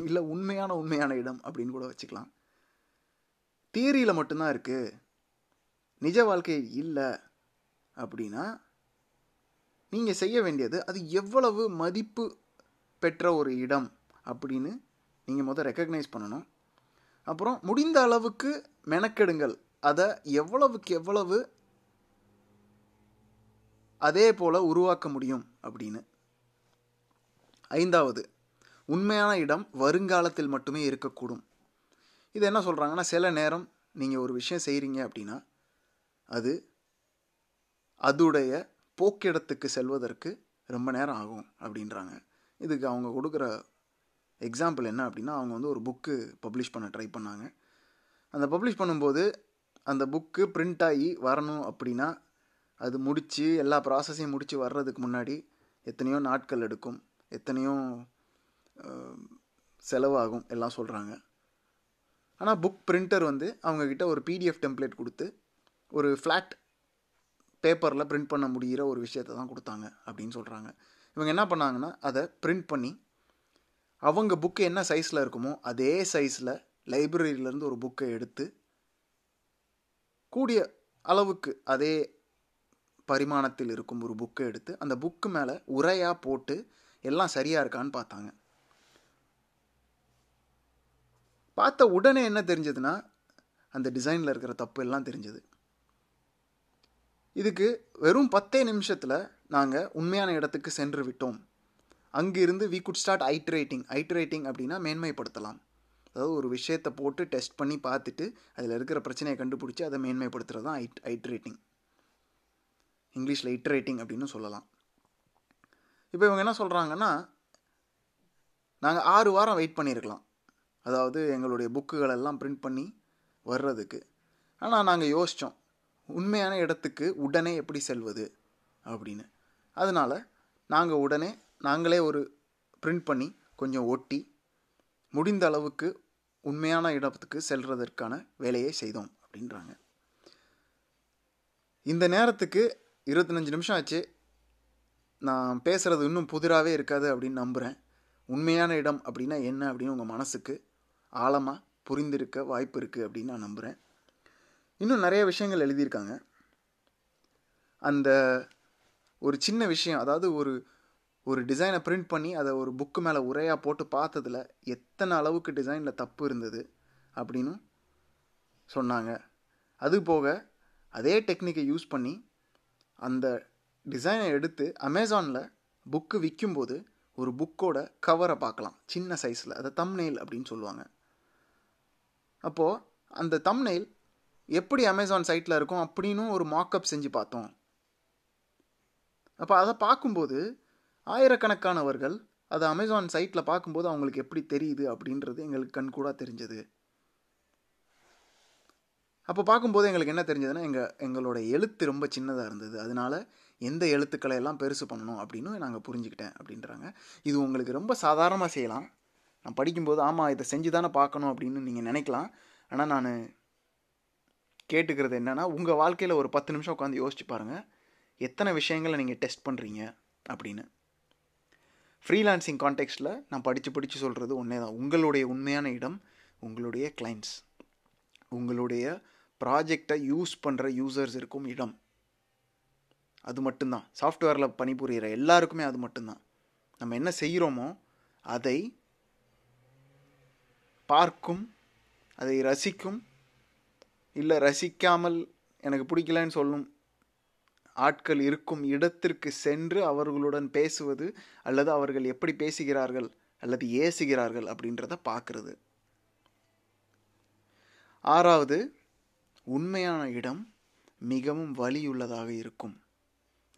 இல்லை உண்மையான உண்மையான இடம் அப்படின்னு கூட வச்சுக்கலாம். தியரியில் மட்டும்தான் இருக்குது நிஜ வாழ்க்கை இல்லை அப்படின்னா நீங்கள் செய்ய வேண்டியது அது எவ்வளவு மதிப்பு பெற்ற ஒரு இடம் அப்படின்னு நீங்கள் முதல் ரெக்கக்னைஸ் பண்ணணும். அப்புறம் முடிந்த அளவுக்கு மெனக்கெடுங்கள். அதை எவ்வளவுக்கு எவ்வளவு அதே போல் உருவாக்க முடியும் அப்படின்னு. ஐந்தாவது உண்மையான இடம் வருங்காலத்தில் மட்டுமே இருக்கக்கூடும். இது என்ன சொல்கிறாங்கன்னா சில நேரம் நீங்கள் ஒரு விஷயம் செய்கிறீங்க அப்படின்னா அது அதுடைய போக்கிடத்துக்கு செல்வதற்கு ரொம்ப நேரம் ஆகும் அப்படின்றாங்க. இதுக்கு அவங்க கொடுக்குற எக்ஸாம்பிள் என்ன அப்படின்னா அவங்க வந்து ஒரு புக்கு பப்ளிஷ் பண்ண ட்ரை பண்ணாங்க. அந்த பப்ளிஷ் பண்ணும்போது அந்த புக்கு பிரிண்ட் ஆகி வரணும் அப்படின்னா அது முடித்து எல்லா ப்ராசஸையும் முடித்து வர்றதுக்கு முன்னாடி எத்தனையோ நாட்கள் எடுக்கும். எத்தனையோ செலவாகும் எல்லாம் சொல்கிறாங்க ஆனால் புக் பிரிண்டர் வந்து அவங்கக்கிட்ட ஒரு பிடிஎஃப் டெம்ப்ளேட் கொடுத்து ஒரு ஃப்ளாட் பேப்பரில் பிரிண்ட் பண்ண முடிகிற ஒரு விஷயத்தை தான் கொடுத்தாங்க அப்படின்னு சொல்கிறாங்க இவங்க என்ன பண்ணாங்கன்னா அதை பிரிண்ட் பண்ணி அவங்க புக்கு என்ன சைஸில் இருக்குமோ அதே சைஸில் லைப்ரரியிலேருந்து ஒரு புக்கை எடுத்து கூடிய அளவுக்கு அதே பரிமாணத்தில் இருக்கும் ஒரு புக்கை எடுத்து அந்த புக்கு மேலே உரையாக போட்டு எல்லாம் சரியாக இருக்கான்னு பார்த்தாங்க. பார்த்த உடனே என்ன தெரிஞ்சதுன்னா அந்த டிசைனில் இருக்கிற தப்பு எல்லாம் தெரிஞ்சது. இதுக்கு வெறும் பத்தே நிமிஷத்தில் நாங்கள் உண்மையான இடத்துக்கு சென்று விட்டோம். அங்கிருந்து we good start iterating iterating அப்படின்னா மேன்மைப்படுத்தலாம். அதாவது ஒரு விஷயத்தை போட்டு டெஸ்ட் பண்ணி பார்த்துட்டு அதில் இருக்கிற பிரச்சனையை கண்டுபிடிச்சி அதை மேன்மைப்படுத்துகிறது தான் ஐட் ஐட்ரேட்டிங் இங்கிலீஷில் இட்ரேட்டிங் அப்படின்னு சொல்லலாம். இப்போ இவங்க என்ன சொல்கிறாங்கன்னா நாங்கள் ஆறு வாரம் வெயிட் பண்ணியிருக்கலாம். அதாவது எங்களுடைய புக்குகள் எல்லாம் பிரிண்ட் பண்ணி வர்றதுக்கு. ஆனால் நாங்கள் யோசித்தோம் உண்மையான இடத்துக்கு உடனே எப்படி செல்வது அப்படின்னு. அதனால் நாங்கள் உடனே நாங்களே ஒரு பிரிண்ட் பண்ணி கொஞ்சம் ஒட்டி முடிந்த அளவுக்கு உண்மையான இடத்துக்கு செல்வதற்கான வேலையை செய்தோம் அப்படின்றாங்க. இந்த நேரத்துக்கு இருபத்தஞ்சி நிமிஷம் ஆச்சு. நான் பேசுகிறது இன்னும் புதிராகவே இருக்காது அப்படின்னு நம்புகிறேன் உண்மையான இடம் அப்படின்னா என்ன அப்படின்னு உங்கள் மனசுக்கு ஆழமாக புரிந்திருக்க வாய்ப்பு இருக்குது அப்படின்னு நான் நம்புகிறேன் இன்னும் நிறைய விஷயங்கள் எழுதியிருக்காங்க. அந்த ஒரு சின்ன விஷயம் அதாவது ஒரு ஒரு டிசைனை பிரிண்ட் பண்ணி அதை ஒரு புக்கு மேலே உரையாக போட்டு பார்த்ததுல எத்தனை அளவுக்கு டிசைனில் தப்பு இருந்தது அப்படின்னு சொன்னாங்க. அது போக அதே டெக்னிக்கை யூஸ் பண்ணி அந்த டிசைனை எடுத்து அமேசானில் புக்கு விற்கும்போது ஒரு புக்கோட கவரை பார்க்கலாம். சின்ன சைஸில் அதை தம்னெயில் அப்படின்னு சொல்லுவாங்க. அப்போது அந்த தம்னெயில் எப்படி அமேசான் சைட்டில் இருக்கும் அப்படின்னு ஒரு மாக்கப் செஞ்சு பார்த்தோம். அப்போ அதை பார்க்கும்போது ஆயிரக்கணக்கானவர்கள் அதை அமேசான் சைட்டில் பார்க்கும்போது அவங்களுக்கு எப்படி தெரியுது அப்படின்றது எங்களுக்கு கண் கூட தெரிஞ்சது. அப்போ பார்க்கும்போது எங்களுக்கு என்ன தெரிஞ்சதுன்னா எங்கள் எங்களோட எழுத்து ரொம்ப சின்னதாக இருந்தது. அதனால எந்த எழுத்துக்களை எல்லாம் பெருசு பண்ணணும் அப்படின்னு நாங்கள் புரிஞ்சுக்கிட்டேன் அப்படின்றாங்க. இது உங்களுக்கு ரொம்ப சாதாரணமாக செய்யலாம். நான் படிக்கும்போது ஆமாம் இதை செஞ்சு தானே பார்க்கணும் அப்படின்னு நீங்கள் நினைக்கலாம். ஆனால் நான் கேட்டுக்கிறது என்னென்னா உங்கள் வாழ்க்கையில் ஒரு பத்து நிமிஷம் உட்காந்து யோசிச்சு பாருங்கள் எத்தனை விஷயங்களை நீங்கள் டெஸ்ட் பண்ணுறீங்க அப்படின்னு. ஃப்ரீலான்சிங் கான்டெக்ஸ்டில் நான் படித்து படித்து சொல்கிறது ஒன்றே தான் உங்களுடைய உண்மையான இடம் உங்களுடைய கிளைண்ட்ஸ் உங்களுடைய ப்ராஜெக்டை யூஸ் பண்ணுற யூசர்ஸ் இருக்கும் இடம். அது மட்டும்தான். சாஃப்ட்வேரில் பணிபுரிகிற எல்லாருக்குமே அது மட்டும்தான். நம்ம என்ன செய்கிறோமோ அதை பார்க்கும் அதை ரசிக்கும் இல்லை ரசிக்காமல் எனக்கு பிடிக்கலன்னு சொல்லும் ஆட்கள் இருக்கும் இடத்திற்கு சென்று அவர்களுடன் பேசுவது அல்லது அவர்கள் எப்படி பேசுகிறார்கள் அல்லது ஏசுகிறார்கள் அப்படின்றத பார்க்குறது. ஆறாவது உண்மையான இடம் மிகவும் வலியுள்ளதாக இருக்கும்.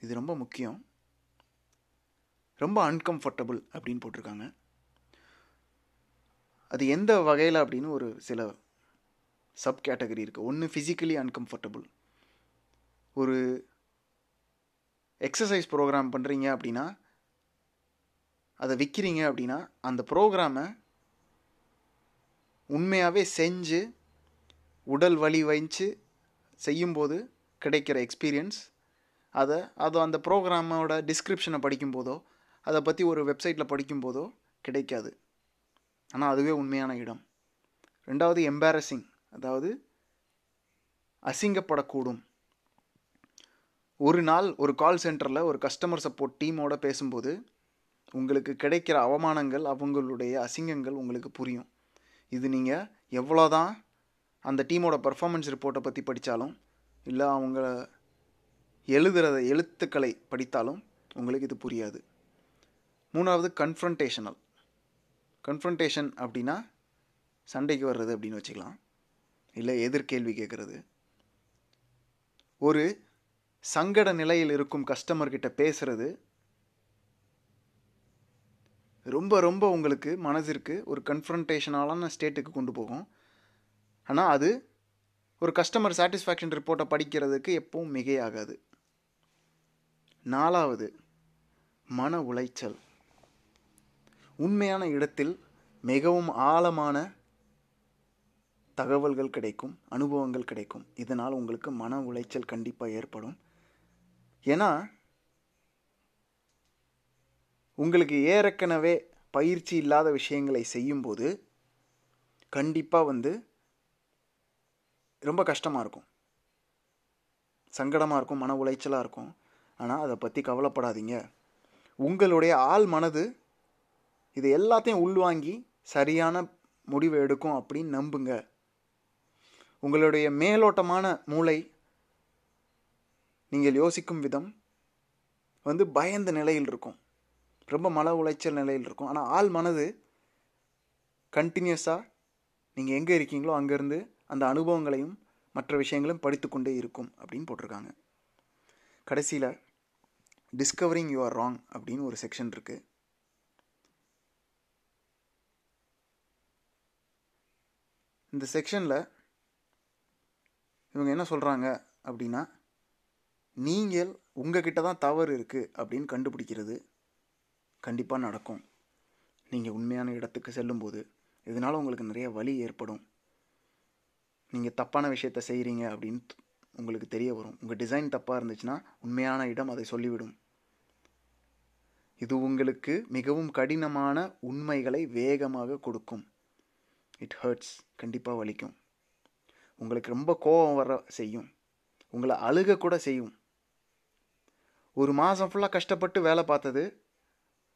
இது ரொம்ப முக்கியம். ரொம்ப அன்கம்ஃபர்டபுள் அப்படின்னு போட்டிருக்காங்க. அது எந்த வகையில் அப்படின்னு ஒரு சில சப் கேட்டகரி இருக்குது ஒன்று ஃபிசிக்கலி அன்கம்ஃபர்டபுள் ஒரு எக்ஸசைஸ் ப்ரோக்ராம் பண்ணுறீங்க அப்படின்னா அதை விற்கிறீங்க அப்படின்னா அந்த ப்ரோக்ராமை உண்மையாகவே செஞ்சு உடல் வலி வைச்சு செய்யும்போது கிடைக்கிற எக்ஸ்பீரியன்ஸ் அதை அது அந்த ப்ரோக்ராமோட டிஸ்கிரிப்ஷனை படிக்கும்போதோ அதை பற்றி ஒரு வெப்சைட்டில் படிக்கும்போதோ கிடைக்காது. ஆனால் அதுவே உண்மையான இடம். ரெண்டாவது எம்பாரசிங் அதாவது அசிங்கப்படக்கூடும். ஒரு நாள் ஒரு கால் சென்டரில் ஒரு கஸ்டமர் சப்போர்ட் டீமோட பேசும்போது உங்களுக்கு கிடைக்கிற அவமானங்கள் அவங்களுடைய அசிங்கங்கள் உங்களுக்கு புரியும். இது நீங்கள் எவ்வளோதான் அந்த டீமோட பர்ஃபார்மன்ஸ் ரிப்போர்ட்டை பற்றி படித்தாலும் இல்லை அவங்க எழுதுகிறத எழுத்துக்களை படித்தாலும் உங்களுக்கு இது புரியாது. மூணாவது கன்ஃப்ரண்டேஷனல் கன்ஃப்ரண்டேஷன் அப்படின்னா சண்டைக்கு வர்றது அப்படின்னு வச்சுக்கலாம். இல்லை எதிர்கேள்வி கேட்குறது ஒரு சங்கட நிலையில் இருக்கும் கஸ்டமர்கிட்ட பேசுகிறது ரொம்ப ரொம்ப உங்களுக்கு மனதிற்கு ஒரு கன்ஃப்ரண்டேஷனாலான ஸ்டேட்டுக்கு கொண்டு போகும். ஆனால் அது ஒரு கஸ்டமர் சாட்டிஸ்ஃபேக்ஷன் ரிப்போர்ட்டை படிக்கிறதுக்கு எப்பவும் மிகையாகாது. நாலாவது மன உளைச்சல். உண்மையான இடத்தில் மிகவும் ஆழமான தகவல்கள் கிடைக்கும் அனுபவங்கள் கிடைக்கும். இதனால் உங்களுக்கு மன உளைச்சல் கண்டிப்பாக ஏற்படும். ஏன்னா உங்களுக்கு ஏற்கனவே பயிற்சி இல்லாத விஷயங்களை செய்யும்போது கண்டிப்பாக வந்து ரொம்ப கஷ்டமாக இருக்கும். சங்கடமாக இருக்கும் மன உளைச்சலாக இருக்கும். ஆனால் அதை பற்றி கவலைப்படாதீங்க. உங்களுடைய ஆள் மனது இது எல்லாத்தையும் உள்வாங்கி சரியான முடிவை எடுக்கும் அப்படின்னு நம்புங்க. உங்களுடைய மேலோட்டமான மூளை நீங்கள் யோசிக்கும் விதம் வந்து பயந்த நிலையில் இருக்கும். ரொம்ப மன உளைச்சல் நிலையில் இருக்கும். ஆனால் ஆள் மனது கண்டினியூஸாக நீங்கள் எங்கே இருக்கீங்களோ அங்கேருந்து அந்த அனுபவங்களையும் மற்ற விஷயங்களும் படித்துக்கொண்டே இருக்கும் அப்படின்னு போட்டிருக்காங்க. கடைசியில் டிஸ்கவரிங் யூஆர் ராங் அப்படின்னு ஒரு செக்ஷன் இருக்குது இந்த செக்ஷனில் இவங்க என்ன சொல்கிறாங்க அப்படின்னா நீங்கள் உங்ககிட்ட தான் தவறு இருக்குது அப்படின்னு கண்டுபிடிக்கிறது கண்டிப்பாக நடக்கும். நீங்கள் உண்மையான இடத்துக்கு செல்லும்போது இதனால் உங்களுக்கு நிறைய வலி ஏற்படும். நீங்கள் தப்பான விஷயத்த செய்கிறீங்க அப்படின்னு உங்களுக்கு தெரிய வரும். உங்கள் டிசைன் தப்பாக இருந்துச்சுன்னா உண்மையான இடம் அதை சொல்லிவிடும். இது உங்களுக்கு மிகவும் கடினமான உண்மைகளை வேகமாக கொடுக்கும். இட் ஹர்ட்ஸ் கண்டிப்பாக வலிக்கும். உங்களுக்கு ரொம்ப கோபம் வர செய்யும். உங்களை அழுக கூட செய்யும். ஒரு மாதம் ஃபுல்லாக கஷ்டப்பட்டு வேலை பார்த்தது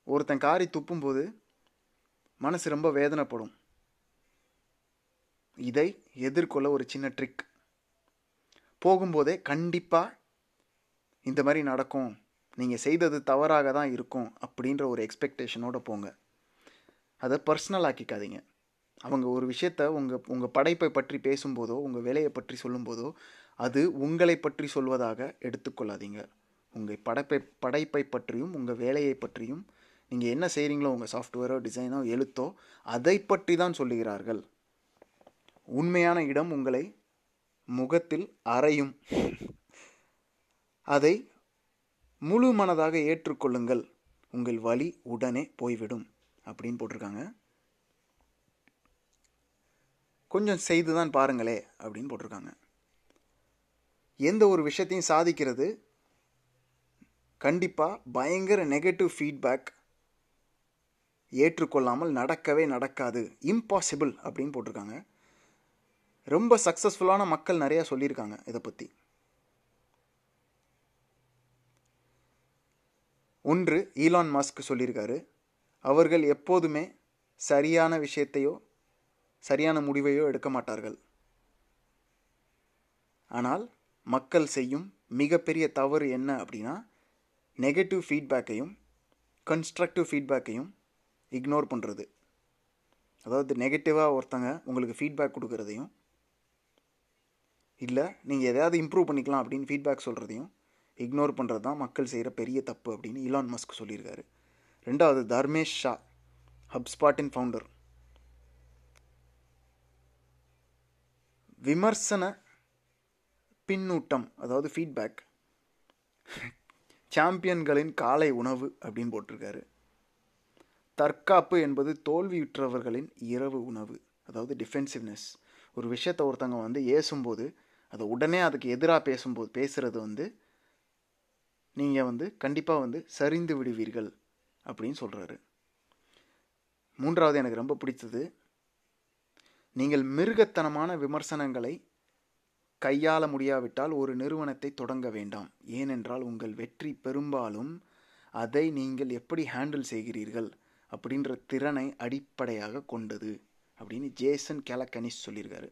ஒருத்தன் காரி துப்பும்போது மனசு ரொம்ப வேதனைப்படும். இதை எதிர்கொள்ள ஒரு சின்ன ட்ரிக் போகும்போதே கண்டிப்பாக இந்த மாதிரி நடக்கும். நீங்கள் செய்தது தவறாக தான் இருக்கும் அப்படின்ற ஒரு எக்ஸ்பெக்டேஷனோடு போங்க. அதை பர்சனல் ஆக்கிக்காதீங்க. அவங்க ஒரு விஷயத்த உங்கள் உங்கள் படைப்பை பற்றி பேசும்போதோ உங்கள் வேலையை பற்றி சொல்லும்போதோ அது உங்களை பற்றி சொல்வதாக எடுத்துக்கொள்ளாதீங்க. உங்கள் படைப்பை படைப்பை பற்றியும் உங்கள் வேலையை பற்றியும் நீங்கள் என்ன செய்கிறீங்களோ உங்கள் சாஃப்ட்வேரோ டிசைனோ எழுத்தோ அதை பற்றி தான் சொல்லுகிறார்கள். உண்மையான இடம் உங்களை முகத்தில் அறையும். அதை முழு மனதாக ஏற்றுக்கொள்ளுங்கள். உங்கள் வழி உடனே போய்விடும் அப்படின்னு போட்டிருக்காங்க. கொஞ்சம் செய்து தான் பாருங்களே அப்படின்னு போட்டிருக்காங்க. எந்த ஒரு விஷயத்தையும் சாதிக்கிறது கண்டிப்பாக பயங்கர நெகட்டிவ் ஃபீட்பேக் ஏற்றுக்கொள்ளாமல் நடக்கவே நடக்காது. இம்பாசிபிள் அப்படின்னு போட்டிருக்காங்க. ரொம்ப சக்ஸஸ்ஃபுல்லான மக்கள் நிறையா சொல்லியிருக்காங்க இதை பற்றி ஒன்று ஈலான் மாஸ்க் சொல்லியிருக்காரு. அவர்கள் எப்போதுமே சரியான விஷயத்தையோ சரியான முடிவையோ எடுக்க மாட்டார்கள். ஆனால் மக்கள் செய்யும் மிகப்பெரிய தவறு என்ன அப்படின்னா நெகட்டிவ் ஃபீட்பேக்கையும் கன்ஸ்ட்ரக்டிவ் ஃபீட்பேக்கையும் இக்னோர் பண்ணுறது அதாவது நெகட்டிவாக ஒருத்தங்க உங்களுக்கு ஃபீட்பேக் கொடுக்குறதையும் இல்லை நீங்கள் எதாவது இம்ப்ரூவ் பண்ணிக்கலாம் அப்படின்னு ஃபீட்பேக் சொல்கிறதையும் இக்னோர் பண்ணுறது தான் மக்கள் செய்கிற பெரிய தப்பு அப்படின்னு இலான் மஸ்க் சொல்லியிருக்காரு. ரெண்டாவது தர்மேஷ் ஷா ஹப்ஸ்பாட்டின் ஃபவுண்டர் விமர்சன பின்னூட்டம் அதாவது ஃபீட்பேக் சாம்பியன்களின் காலை உணவு அப்படின்னு போட்டிருக்காரு. தற்காப்பு என்பது தோல்வியுற்றவர்களின் இரவு உணவு அதாவது டிஃபென்சிவ்னஸ் ஒரு விஷயத்தை ஒருத்தவங்க வந்து ஏசும்போது அதை உடனே அதுக்கு எதிராக பேசும்போது பேசுகிறது வந்து நீங்கள் வந்து கண்டிப்பாக வந்து சரிந்து விடுவீர்கள் அப்படின்னு சொல்கிறாரு மூன்றாவது எனக்கு ரொம்ப பிடித்தது நீங்கள் மிருகத்தனமான விமர்சனங்களை கையாள முடியாவிட்டால் ஒரு நிறுவனத்தை தொடங்க வேண்டாம். ஏனென்றால் உங்கள் வெற்றி பெரும்பாலும் அதை நீங்கள் எப்படி ஹேண்டில் செய்கிறீர்கள் அப்படின்ற திறனை அடிப்படையாக கொண்டது அப்படின்னு ஜேசன் கேலக்கனிஸ் சொல்லியிருக்காரு.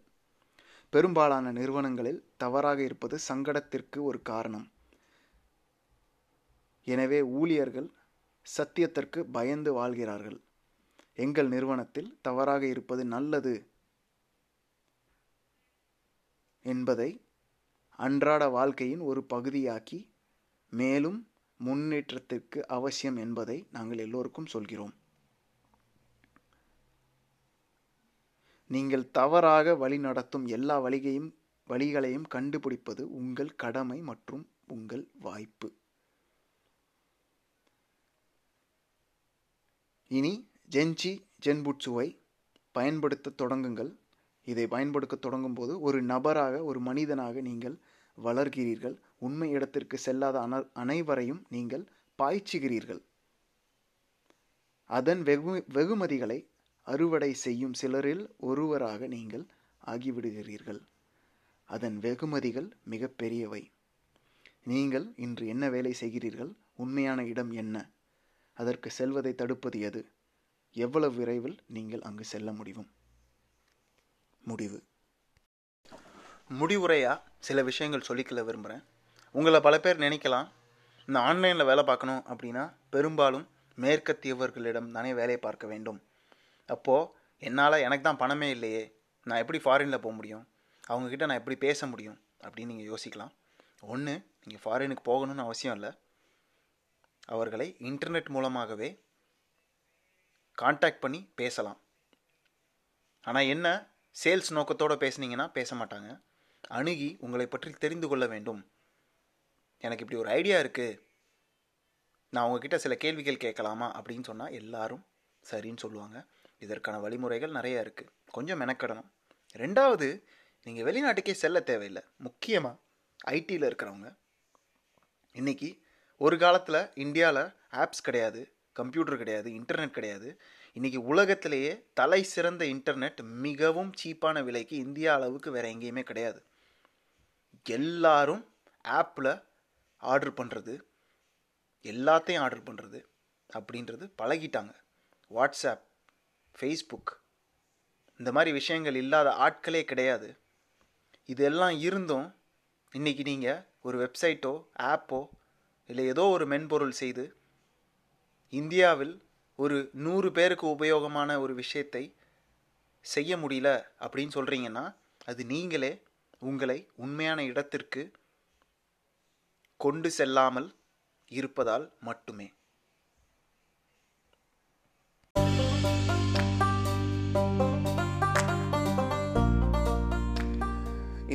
பெரும்பாலான நிறுவனங்களில் தவறாக இருப்பது சங்கடத்திற்கு ஒரு காரணம். எனவே ஊழியர்கள் சத்தியத்திற்கு பயந்து வாழ்கிறார்கள். எங்கள் நிறுவனத்தில் தவறாக இருப்பது நல்லது என்பதை அன்றாட வாழ்க்கையின் ஒரு பகுதியாக்கி மேலும் முன்னேற்றத்திற்கு அவசியம் என்பதை நாங்கள் எல்லோருக்கும் சொல்கிறோம். நீங்கள் தவறாக வழி நடத்தும் எல்லா வழிகையும் வழிகளையும் கண்டுபிடிப்பது உங்கள் கடமை மற்றும் உங்கள் வாய்ப்பு. இனி ஜென்சி ஜென்புட்சுவை பயன்படுத்த தொடங்குங்கள். இதை பயன்படுத்த தொடங்கும் போது ஒரு நபராக ஒரு மனிதனாக நீங்கள் வளர்கிறீர்கள். உண்மை இடத்திற்கு செல்லாத அன அனைவரையும் நீங்கள் பாய்ச்சுகிறீர்கள். அதன் வெகு வெகுமதிகளை அறுவடை செய்யும் சிலரில் ஒருவராக நீங்கள் ஆகிவிடுகிறீர்கள். அதன் வெகுமதிகள் மிக பெரியவை நீங்கள் இன்று என்ன வேலை செய்கிறீர்கள்? உண்மையான இடம் என்ன? அதற்கு செல்வதை தடுப்பது எது? எவ்வளவு விரைவில் நீங்கள் அங்கு செல்ல முடியும்? முடிவு. முடிவுரையாக சில விஷயங்கள் சொல்லிக்கல விரும்புகிறேன் உங்களை பல பேர் நினைக்கலாம் இந்த ஆன்லைனில் வேலை பார்க்கணும் அப்படின்னா பெரும்பாலும் மேற்கத்தியவர்களிடம் தானே வேலை பார்க்க வேண்டும். அப்போது என்னால் எனக்கு தான் பணமே இல்லையே. நான் எப்படி ஃபாரினில் போக முடியும்? அவங்கக்கிட்ட நான் எப்படி பேச முடியும்? அப்படின்னு நீங்கள் யோசிக்கலாம். ஒன்று நீங்கள் ஃபாரினுக்கு போகணும்னு அவசியம் இல்லை. அவர்களை இன்டர்நெட் மூலமாகவே காண்டாக்ட் பண்ணி பேசலாம். ஆனால் என்ன? சேல்ஸ் நோக்கத்தோடு பேசுனீங்கன்னா பேச மாட்டாங்க. அணுகி உங்களை பற்றி தெரிந்து கொள்ள வேண்டும். எனக்கு இப்படி ஒரு ஐடியா இருக்குது நான் உங்ககிட்ட சில கேள்விகள் கேட்கலாமா? அப்படின்னு சொன்னால் எல்லாரும் சரின்னு சொல்லுவாங்க. இதற்கான வழிமுறைகள் நிறைய இருக்குது கொஞ்சம் மெனக்கடணும். ரெண்டாவது நீங்கள் வெளிநாட்டுக்கே செல்ல தேவையில்லை. முக்கியமாக ஐடியில் இருக்கிறவங்க. இன்றைக்கி ஒரு காலத்தில் இந்தியாவில் ஆப்ஸ் கிடையாது கம்ப்யூட்டர் கிடையாது இன்டர்நெட் கிடையாது. இன்றைக்கி உலகத்திலேயே தலை சிறந்த இன்டர்நெட் மிகவும் சீப்பான விலைக்கு இந்தியா அளவுக்கு வேறு எங்கேயுமே கிடையாது. எல்லாரும் ஆப்பில் ஆர்டர் பண்ணுறது எல்லாத்தையும் ஆர்டர் பண்ணுறது அப்படின்றது பழகிட்டாங்க. வாட்ஸ்அப் ஃபேஸ்புக் இந்த மாதிரி விஷயங்கள் இல்லாத ஆட்களே கிடையாது. இதெல்லாம் இருந்தும் இன்றைக்கி நீங்கள் ஒரு வெப்சைட்டோ ஆப்போ இல்லை ஏதோ ஒரு மென்பொருள் செய்து இந்தியாவில் ஒரு நூறு பேருக்கு உபயோகமான ஒரு விஷயத்தை செய்ய முடியல அப்படின்னு சொல்கிறீங்கன்னா அது நீங்களே உங்களை உண்மையான இடத்திற்கு கொண்டு செல்லாமல் இருப்பதால் மட்டுமே.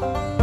thank you